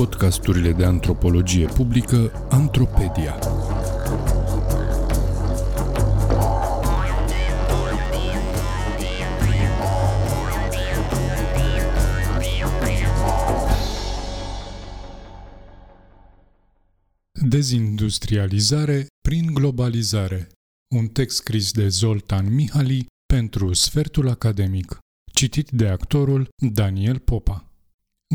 podcasturile de antropologie publică Antropedia. Dezindustrializare prin globalizare. Un text scris de Zoltan Mihali pentru Sfertul Academic. Citit de actorul Daniel Popa.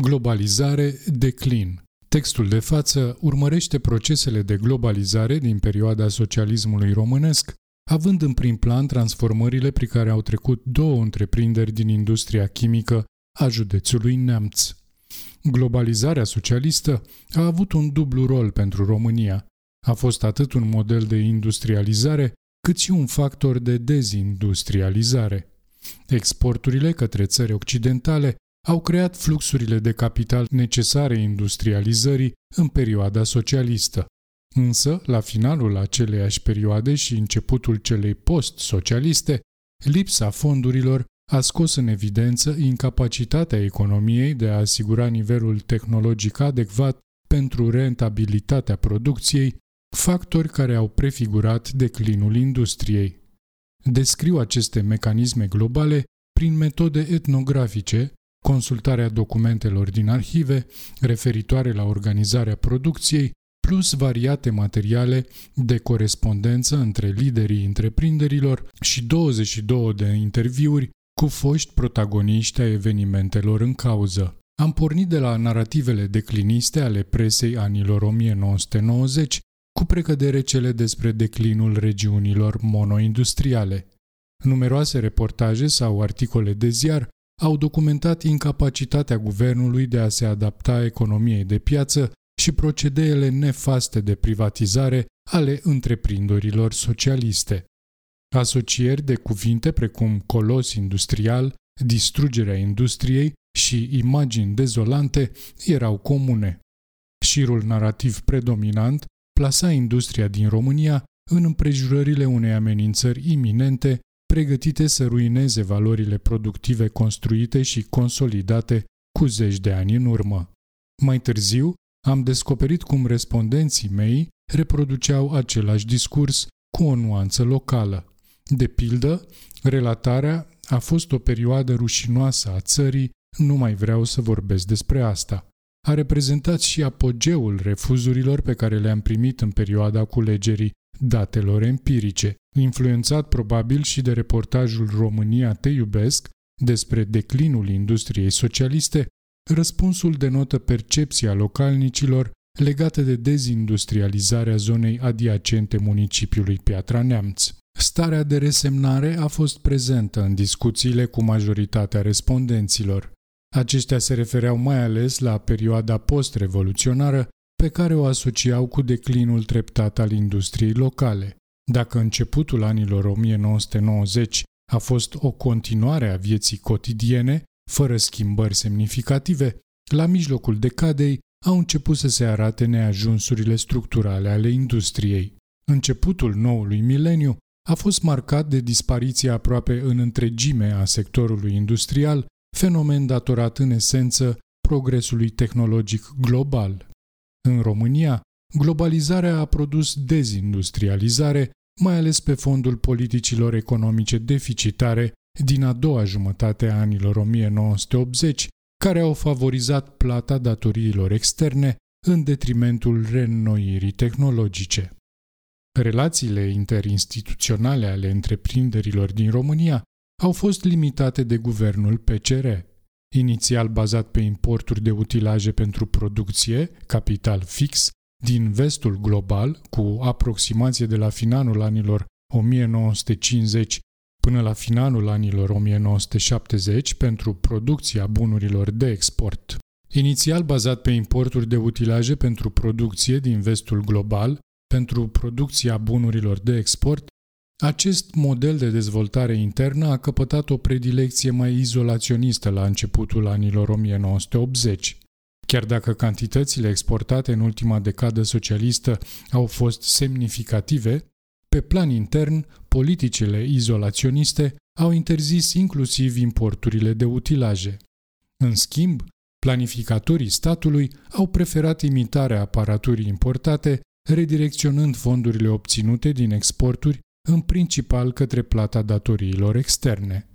Globalizare, declin. Textul de față urmărește procesele de globalizare din perioada socialismului românesc, având în prim plan transformările prin care au trecut două întreprinderi din industria chimică a județului Neamț. Globalizarea socialistă a avut un dublu rol pentru România. A fost atât un model de industrializare, cât și un factor de dezindustrializare. Exporturile către țări occidentale au creat fluxurile de capital necesare industrializării în perioada socialistă. Însă, la finalul aceleiași perioade și începutul celei post-socialiste, lipsa fondurilor a scos în evidență incapacitatea economiei de a asigura nivelul tehnologic adecvat pentru rentabilitatea producției, factori care au prefigurat declinul industriei. Descriu aceste mecanisme globale prin metode etnografice consultarea documentelor din arhive referitoare la organizarea producției, plus variate materiale de corespondență între liderii întreprinderilor și 22 de interviuri cu foști protagoniști ai evenimentelor în cauză. Am pornit de la narativele decliniste ale presei anilor 1990, cu precădere cele despre declinul regiunilor monoindustriale. Numeroase reportaje sau articole de ziar au documentat incapacitatea guvernului de a se adapta economiei de piață și procedeele nefaste de privatizare ale întreprinderilor socialiste. Asocieri de cuvinte precum colos industrial, distrugerea industriei și imagini dezolante erau comune. Șirul narrativ predominant plasa industria din România în împrejurările unei amenințări iminente pregătite să ruineze valorile productive construite și consolidate cu zeci de ani în urmă. Mai târziu, am descoperit cum respondenții mei reproduceau același discurs cu o nuanță locală. De pildă, relatarea a fost o perioadă rușinoasă a țării, nu mai vreau să vorbesc despre asta. A reprezentat și apogeul refuzurilor pe care le-am primit în perioada culegerii datelor empirice, influențat probabil și de reportajul România te iubesc despre declinul industriei socialiste, răspunsul denotă percepția localnicilor legată de dezindustrializarea zonei adiacente municipiului Piatra Neamț. Starea de resemnare a fost prezentă în discuțiile cu majoritatea respondenților. Aceștia se refereau mai ales la perioada post-revoluționară, pe care o asociau cu declinul treptat al industriei locale. Dacă începutul anilor 1990 a fost o continuare a vieții cotidiene, fără schimbări semnificative, la mijlocul decadei au început să se arate neajunsurile structurale ale industriei. Începutul noului mileniu a fost marcat de dispariția aproape în întregime a sectorului industrial, fenomen datorat în esență progresului tehnologic global. În România, globalizarea a produs dezindustrializare, mai ales pe fondul politicilor economice deficitare din a doua jumătate a anilor 1980, care au favorizat plata datoriilor externe în detrimentul reînnoirii tehnologice. Relațiile interinstituționale ale întreprinderilor din România au fost limitate de guvernul PCR inițial bazat pe importuri de utilaje pentru producție, capital fix, din vestul global, cu aproximație de la finalul anilor 1950 până la finalul anilor 1970 pentru producția bunurilor de export. Inițial bazat pe importuri de utilaje pentru producție din vestul global, pentru producția bunurilor de export, acest model de dezvoltare internă a căpătat o predilecție mai izolaționistă la începutul anilor 1980. Chiar dacă cantitățile exportate în ultima decadă socialistă au fost semnificative, pe plan intern, politicile izolaționiste au interzis inclusiv importurile de utilaje. În schimb, Planificatorii statului au preferat imitarea aparaturii importate, redirecționând fondurile obținute din exporturi în principal către plata datoriilor externe.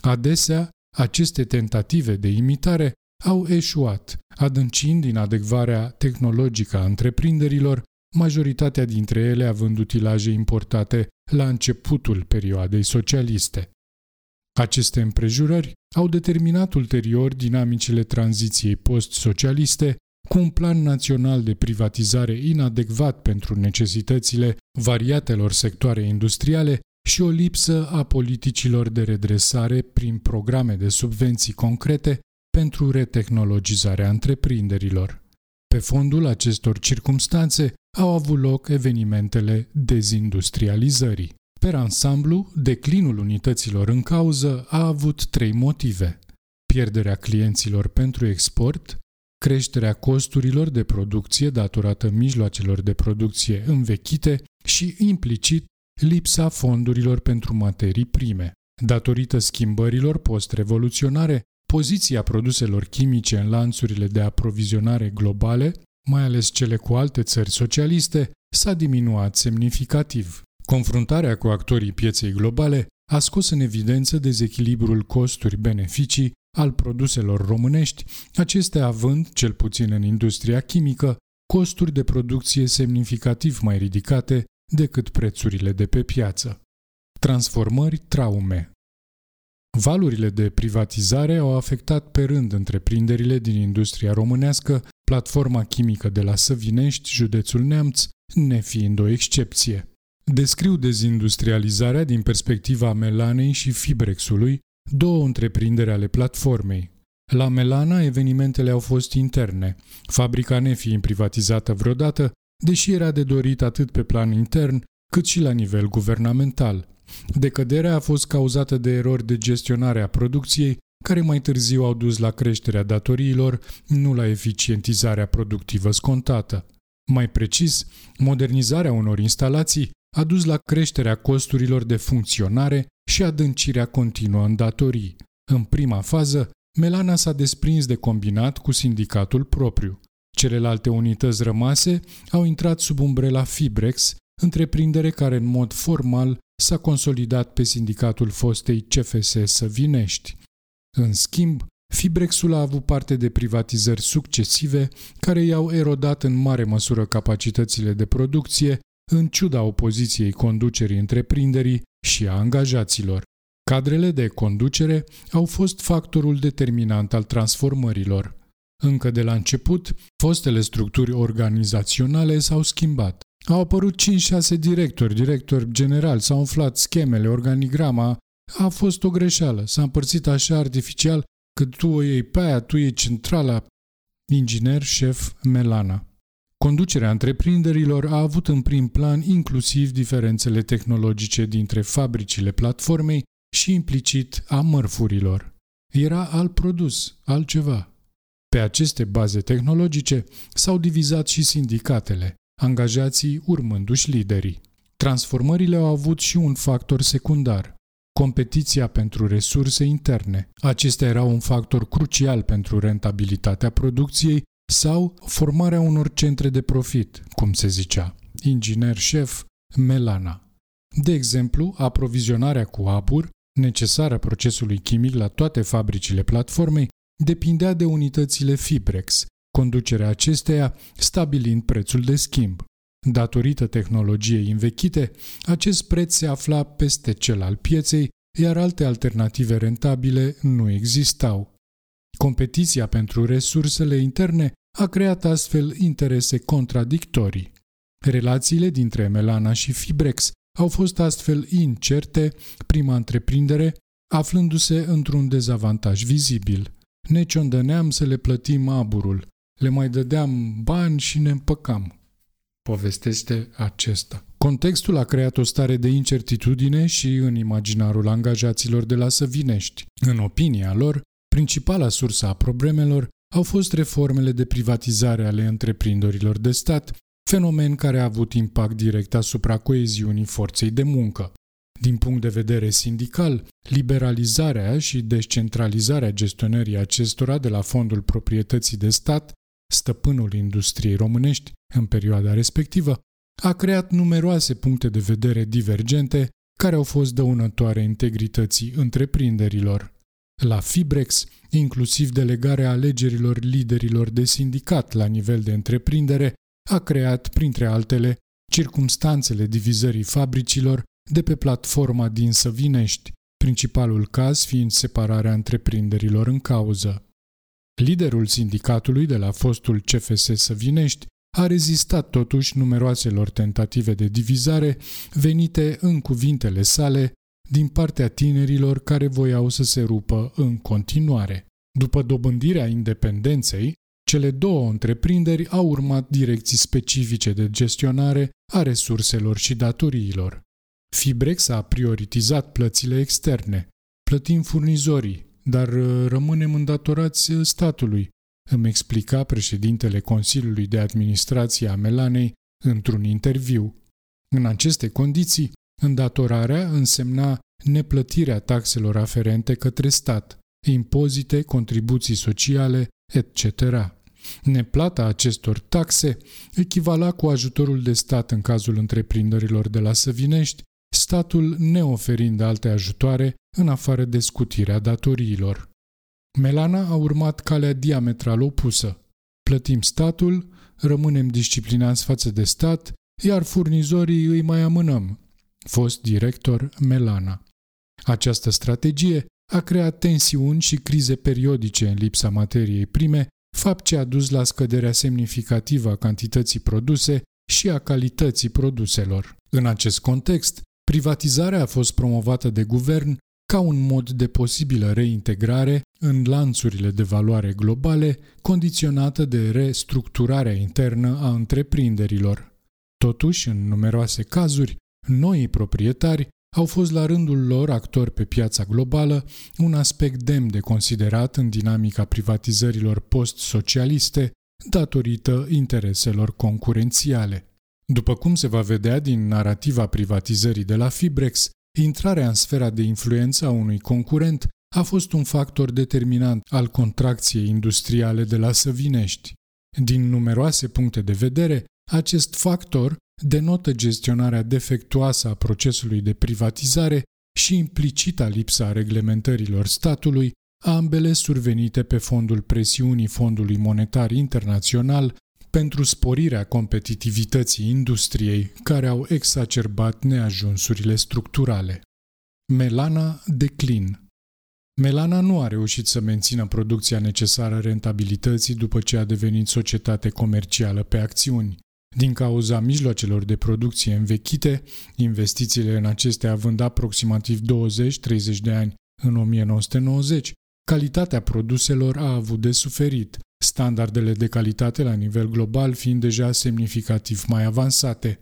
Adesea, aceste tentative de imitare au eșuat, adâncind inadecvarea tehnologică a întreprinderilor, majoritatea dintre ele având utilaje importate la începutul perioadei socialiste. Aceste împrejurări au determinat ulterior dinamicile tranziției post-socialiste cu un plan național de privatizare inadecvat pentru necesitățile variatelor sectoare industriale și o lipsă a politicilor de redresare prin programe de subvenții concrete pentru retehnologizarea întreprinderilor. Pe fondul acestor circumstanțe au avut loc evenimentele dezindustrializării. Per ansamblu, declinul unităților în cauză a avut trei motive. Pierderea clienților pentru export, creșterea costurilor de producție datorată mijloacelor de producție învechite și, implicit, lipsa fondurilor pentru materii prime. Datorită schimbărilor post-revoluționare, poziția produselor chimice în lanțurile de aprovizionare globale, mai ales cele cu alte țări socialiste, s-a diminuat semnificativ. Confruntarea cu actorii pieței globale a scos în evidență dezechilibrul costuri-beneficii al produselor românești, acestea având, cel puțin în industria chimică, costuri de producție semnificativ mai ridicate decât prețurile de pe piață. Transformări traume Valurile de privatizare au afectat pe rând întreprinderile din industria românească, platforma chimică de la Săvinești, județul Neamț, nefiind o excepție. Descriu dezindustrializarea din perspectiva Melanei și Fibrexului, două întreprinderi ale platformei. La Melana, evenimentele au fost interne, fabrica nefiind privatizată vreodată, deși era de dorit atât pe plan intern, cât și la nivel guvernamental. Decăderea a fost cauzată de erori de gestionare a producției, care mai târziu au dus la creșterea datoriilor, nu la eficientizarea productivă scontată. Mai precis, modernizarea unor instalații a dus la creșterea costurilor de funcționare și adâncirea continuă în datorii. În prima fază, Melana s-a desprins de combinat cu sindicatul propriu. Celelalte unități rămase au intrat sub umbrela Fibrex, întreprindere care în mod formal s-a consolidat pe sindicatul fostei CFS Săvinești. În schimb, Fibrexul a avut parte de privatizări succesive care i-au erodat în mare măsură capacitățile de producție, în ciuda opoziției conducerii întreprinderii și a angajaților. Cadrele de conducere au fost factorul determinant al transformărilor. Încă de la început, fostele structuri organizaționale s-au schimbat. Au apărut 5-6 directori, directori general, s-au umflat schemele, organigrama. A fost o greșeală. S-a împărțit așa artificial că tu o iei pe aia, tu iei centrala. Inginer șef Melana. Conducerea întreprinderilor a avut în prim plan inclusiv diferențele tehnologice dintre fabricile platformei și implicit a mărfurilor. Era alt produs, altceva. Pe aceste baze tehnologice s-au divizat și sindicatele, angajații urmându-și liderii. Transformările au avut și un factor secundar, competiția pentru resurse interne. Acestea erau un factor crucial pentru rentabilitatea producției sau formarea unor centre de profit, cum se zicea, inginer șef Melana. De exemplu, aprovizionarea cu abur, necesară procesului chimic la toate fabricile platformei, depindea de unitățile Fibrex, conducerea acesteia stabilind prețul de schimb. Datorită tehnologiei învechite, acest preț se afla peste cel al pieței, iar alte alternative rentabile nu existau. Competiția pentru resursele interne a creat astfel interese contradictorii. Relațiile dintre Melana și Fibrex au fost astfel incerte, prima întreprindere aflându-se într-un dezavantaj vizibil. Ne ciondăneam să le plătim aburul, le mai dădeam bani și ne împăcam. Povestește acesta. Contextul a creat o stare de incertitudine și în imaginarul angajaților de la Săvinești. În opinia lor, principala sursă a problemelor au fost reformele de privatizare ale întreprinderilor de stat, fenomen care a avut impact direct asupra coeziunii forței de muncă. Din punct de vedere sindical, liberalizarea și descentralizarea gestionării acestora de la fondul proprietății de stat, stăpânul industriei românești în perioada respectivă, a creat numeroase puncte de vedere divergente care au fost dăunătoare integrității întreprinderilor. La Fibrex, inclusiv delegarea alegerilor liderilor de sindicat la nivel de întreprindere, a creat, printre altele, circumstanțele divizării fabricilor de pe platforma din Săvinești, principalul caz fiind separarea întreprinderilor în cauză. Liderul sindicatului de la fostul CFS Săvinești a rezistat totuși numeroaselor tentative de divizare venite în cuvintele sale din partea tinerilor care voiau să se rupă în continuare. După dobândirea independenței, cele două întreprinderi au urmat direcții specifice de gestionare a resurselor și datoriilor. Fibrex a prioritizat plățile externe. Plătim furnizorii, dar uh, rămânem îndatorați uh, statului, îmi explica președintele Consiliului de Administrație a Melanei într-un interviu. În aceste condiții, îndatorarea însemna neplătirea taxelor aferente către stat, impozite, contribuții sociale, etc. Neplata acestor taxe echivala cu ajutorul de stat în cazul întreprinderilor de la Săvinești, statul neoferind alte ajutoare în afară de scutirea datoriilor. Melana a urmat calea diametral opusă. Plătim statul, rămânem disciplinați față de stat, iar furnizorii îi mai amânăm. Fost director Melana. Această strategie a creat tensiuni și crize periodice în lipsa materiei prime, fapt ce a dus la scăderea semnificativă a cantității produse și a calității produselor. În acest context, privatizarea a fost promovată de guvern ca un mod de posibilă reintegrare în lanțurile de valoare globale, condiționată de restructurarea internă a întreprinderilor. Totuși, în numeroase cazuri, noii proprietari au fost la rândul lor actori pe piața globală, un aspect demn de considerat în dinamica privatizărilor post-socialiste, datorită intereselor concurențiale. După cum se va vedea din narativa privatizării de la Fibrex, intrarea în sfera de influență a unui concurent a fost un factor determinant al contracției industriale de la Săvinești. Din numeroase puncte de vedere, acest factor denotă gestionarea defectuoasă a procesului de privatizare și implicita lipsa reglementărilor statului, ambele survenite pe fondul presiunii Fondului Monetar Internațional pentru sporirea competitivității industriei, care au exacerbat neajunsurile structurale. Melana declin Melana nu a reușit să mențină producția necesară rentabilității după ce a devenit societate comercială pe acțiuni. Din cauza mijloacelor de producție învechite, investițiile în acestea având aproximativ 20-30 de ani în 1990, calitatea produselor a avut de suferit, standardele de calitate la nivel global fiind deja semnificativ mai avansate.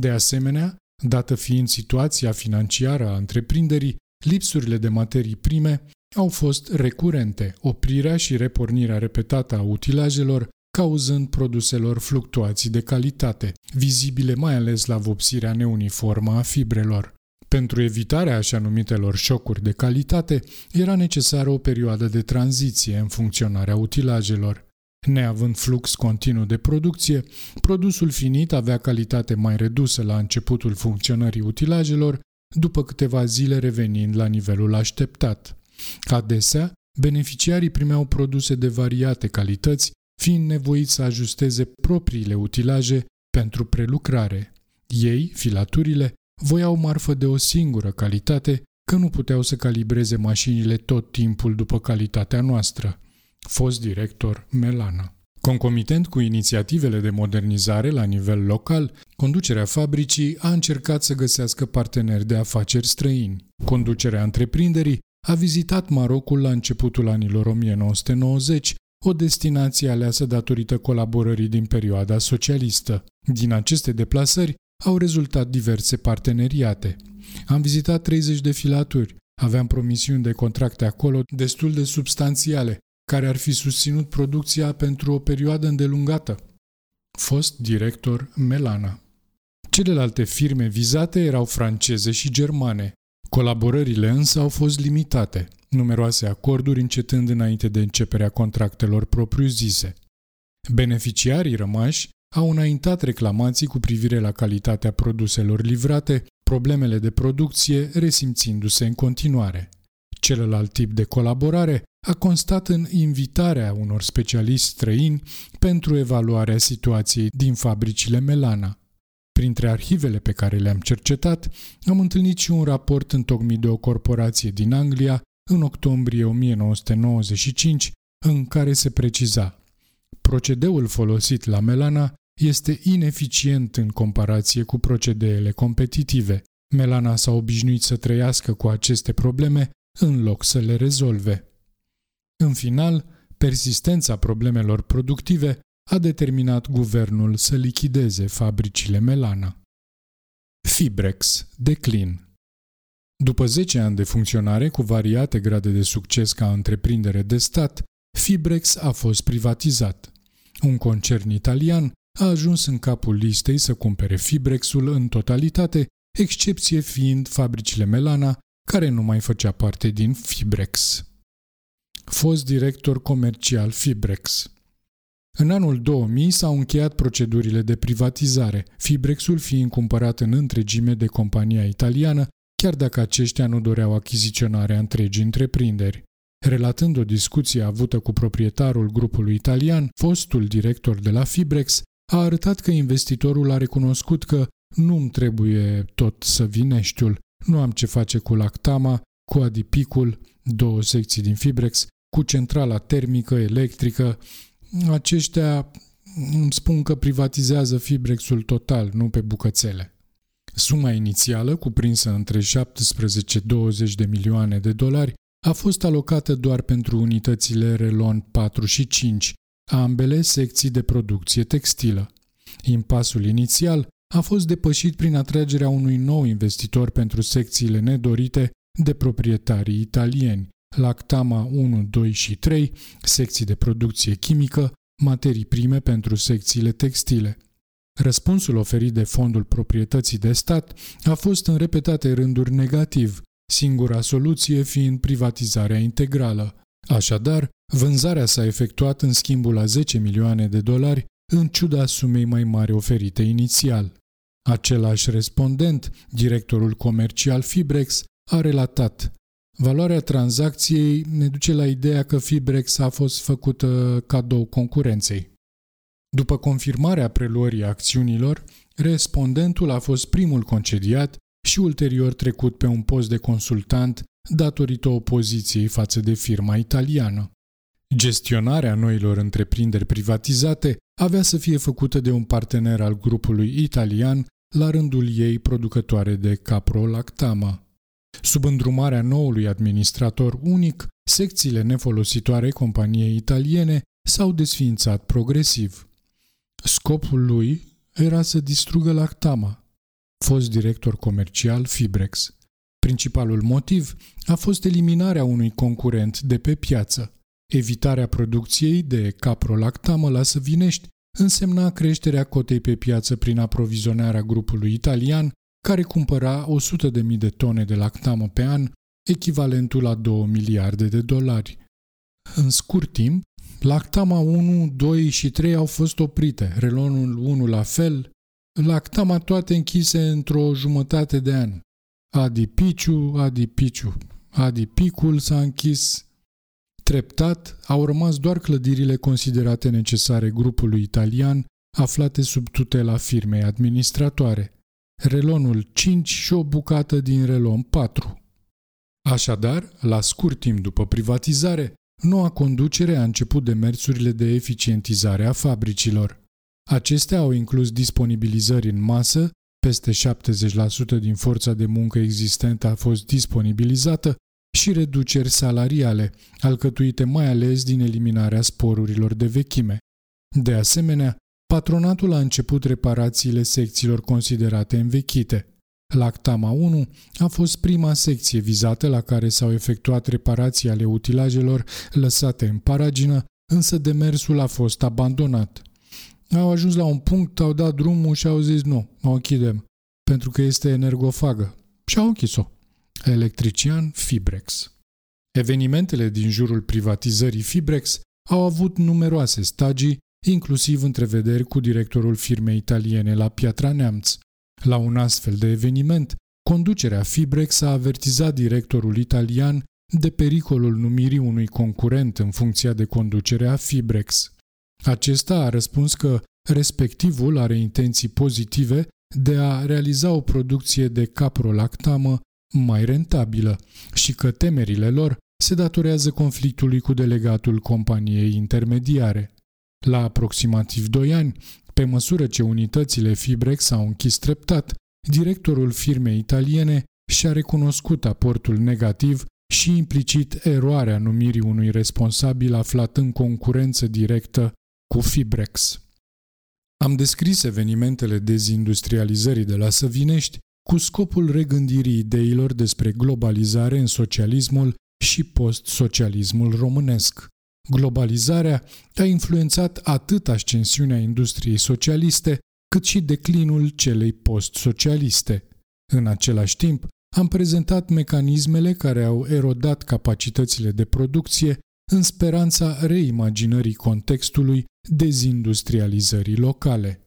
De asemenea, dată fiind situația financiară a întreprinderii, lipsurile de materii prime au fost recurente, oprirea și repornirea repetată a utilajelor, cauzând produselor fluctuații de calitate, vizibile mai ales la vopsirea neuniformă a fibrelor. Pentru evitarea așa numitelor șocuri de calitate, era necesară o perioadă de tranziție în funcționarea utilajelor. Neavând flux continuu de producție, produsul finit avea calitate mai redusă la începutul funcționării utilajelor, după câteva zile revenind la nivelul așteptat. Adesea, beneficiarii primeau produse de variate calități, fiind nevoiți să ajusteze propriile utilaje pentru prelucrare. Ei, filaturile, voiau marfă de o singură calitate, că nu puteau să calibreze mașinile tot timpul după calitatea noastră. Fost director Melana. Concomitent cu inițiativele de modernizare la nivel local, conducerea fabricii a încercat să găsească parteneri de afaceri străini. Conducerea întreprinderii a vizitat Marocul la începutul anilor 1990, o destinație aleasă datorită colaborării din perioada socialistă. Din aceste deplasări au rezultat diverse parteneriate. Am vizitat 30 de filaturi, aveam promisiuni de contracte acolo destul de substanțiale, care ar fi susținut producția pentru o perioadă îndelungată. Fost director Melana Celelalte firme vizate erau franceze și germane. Colaborările însă au fost limitate, numeroase acorduri încetând înainte de începerea contractelor propriu-zise. Beneficiarii rămași au înaintat reclamații cu privire la calitatea produselor livrate, problemele de producție resimțindu-se în continuare. Celălalt tip de colaborare a constat în invitarea unor specialiști străini pentru evaluarea situației din fabricile Melana. Printre arhivele pe care le-am cercetat, am întâlnit și un raport întocmit de o corporație din Anglia în octombrie 1995, în care se preciza Procedeul folosit la Melana este ineficient în comparație cu procedeele competitive. Melana s-a obișnuit să trăiască cu aceste probleme în loc să le rezolve. În final, persistența problemelor productive a determinat guvernul să lichideze fabricile Melana. Fibrex, declin După 10 ani de funcționare cu variate grade de succes ca întreprindere de stat, Fibrex a fost privatizat. Un concern italian a ajuns în capul listei să cumpere Fibrexul în totalitate, excepție fiind fabricile Melana, care nu mai făcea parte din Fibrex. Fost director comercial Fibrex în anul 2000 s-au încheiat procedurile de privatizare, Fibrexul fiind cumpărat în întregime de compania italiană, chiar dacă aceștia nu doreau achiziționarea întregii întreprinderi. Relatând o discuție avută cu proprietarul grupului italian, fostul director de la Fibrex a arătat că investitorul a recunoscut că nu-mi trebuie tot să vineștiul, nu am ce face cu lactama, cu adipicul, două secții din Fibrex, cu centrala termică, electrică, aceștia îmi spun că privatizează Fibrexul total, nu pe bucățele. Suma inițială, cuprinsă între 17-20 de milioane de dolari, a fost alocată doar pentru unitățile Relon 4 și 5, ambele secții de producție textilă. Impasul inițial a fost depășit prin atragerea unui nou investitor pentru secțiile nedorite de proprietarii italieni, Lactama 1, 2 și 3, secții de producție chimică, materii prime pentru secțiile textile. Răspunsul oferit de fondul proprietății de stat a fost în repetate rânduri negativ, singura soluție fiind privatizarea integrală. Așadar, vânzarea s-a efectuat în schimbul a 10 milioane de dolari, în ciuda sumei mai mari oferite inițial. Același respondent, directorul comercial Fibrex, a relatat Valoarea tranzacției ne duce la ideea că Fibrex a fost făcută cadou concurenței. După confirmarea preluării acțiunilor, respondentul a fost primul concediat și ulterior trecut pe un post de consultant datorită opoziției față de firma italiană. Gestionarea noilor întreprinderi privatizate avea să fie făcută de un partener al grupului italian, la rândul ei producătoare de caprolactama. Sub îndrumarea noului administrator unic, secțiile nefolositoare companiei italiene s-au desființat progresiv. Scopul lui era să distrugă Lactama, fost director comercial Fibrex. Principalul motiv a fost eliminarea unui concurent de pe piață. Evitarea producției de caprolactamă la Săvinești însemna creșterea cotei pe piață prin aprovizionarea grupului italian care cumpăra 100.000 de tone de lactamă pe an, echivalentul la 2 miliarde de dolari. În scurt timp, lactama 1, 2 și 3 au fost oprite, relonul 1 la fel, lactama toate închise într-o jumătate de an. Adipiciu, adipiciu, adipicul s-a închis. Treptat au rămas doar clădirile considerate necesare grupului italian, aflate sub tutela firmei administratoare – relonul 5 și o bucată din relon 4. Așadar, la scurt timp după privatizare, noua conducere a început demersurile de eficientizare a fabricilor. Acestea au inclus disponibilizări în masă, peste 70% din forța de muncă existentă a fost disponibilizată, și reduceri salariale, alcătuite mai ales din eliminarea sporurilor de vechime. De asemenea, Patronatul a început reparațiile secțiilor considerate învechite. Lactama 1 a fost prima secție vizată la care s-au efectuat reparații ale utilajelor lăsate în paragină, însă demersul a fost abandonat. Au ajuns la un punct, au dat drumul și au zis nu, o închidem. pentru că este energofagă și au închis-o. Electrician Fibrex. Evenimentele din jurul privatizării Fibrex au avut numeroase stagii, inclusiv întrevederi cu directorul firmei italiene la Piatra Neamț. La un astfel de eveniment, conducerea Fibrex a avertizat directorul italian de pericolul numirii unui concurent în funcția de conducere a Fibrex. Acesta a răspuns că respectivul are intenții pozitive de a realiza o producție de caprolactamă mai rentabilă și că temerile lor se datorează conflictului cu delegatul companiei intermediare. La aproximativ 2 ani, pe măsură ce unitățile Fibrex s-au închis treptat, directorul firmei italiene și-a recunoscut aportul negativ și implicit eroarea numirii unui responsabil aflat în concurență directă cu Fibrex. Am descris evenimentele dezindustrializării de la Săvinești cu scopul regândirii ideilor despre globalizare în socialismul și post-socialismul românesc. Globalizarea a influențat atât ascensiunea industriei socialiste, cât și declinul celei post-socialiste. În același timp, am prezentat mecanismele care au erodat capacitățile de producție în speranța reimaginării contextului dezindustrializării locale.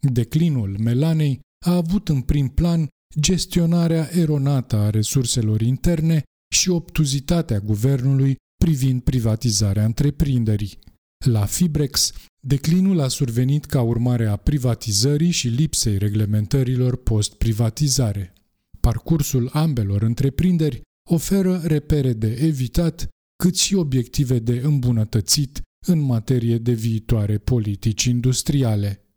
Declinul melanei a avut în prim plan gestionarea eronată a resurselor interne și obtuzitatea guvernului privind privatizarea întreprinderii. La Fibrex, declinul a survenit ca urmare a privatizării și lipsei reglementărilor post-privatizare. Parcursul ambelor întreprinderi oferă repere de evitat, cât și obiective de îmbunătățit în materie de viitoare politici industriale.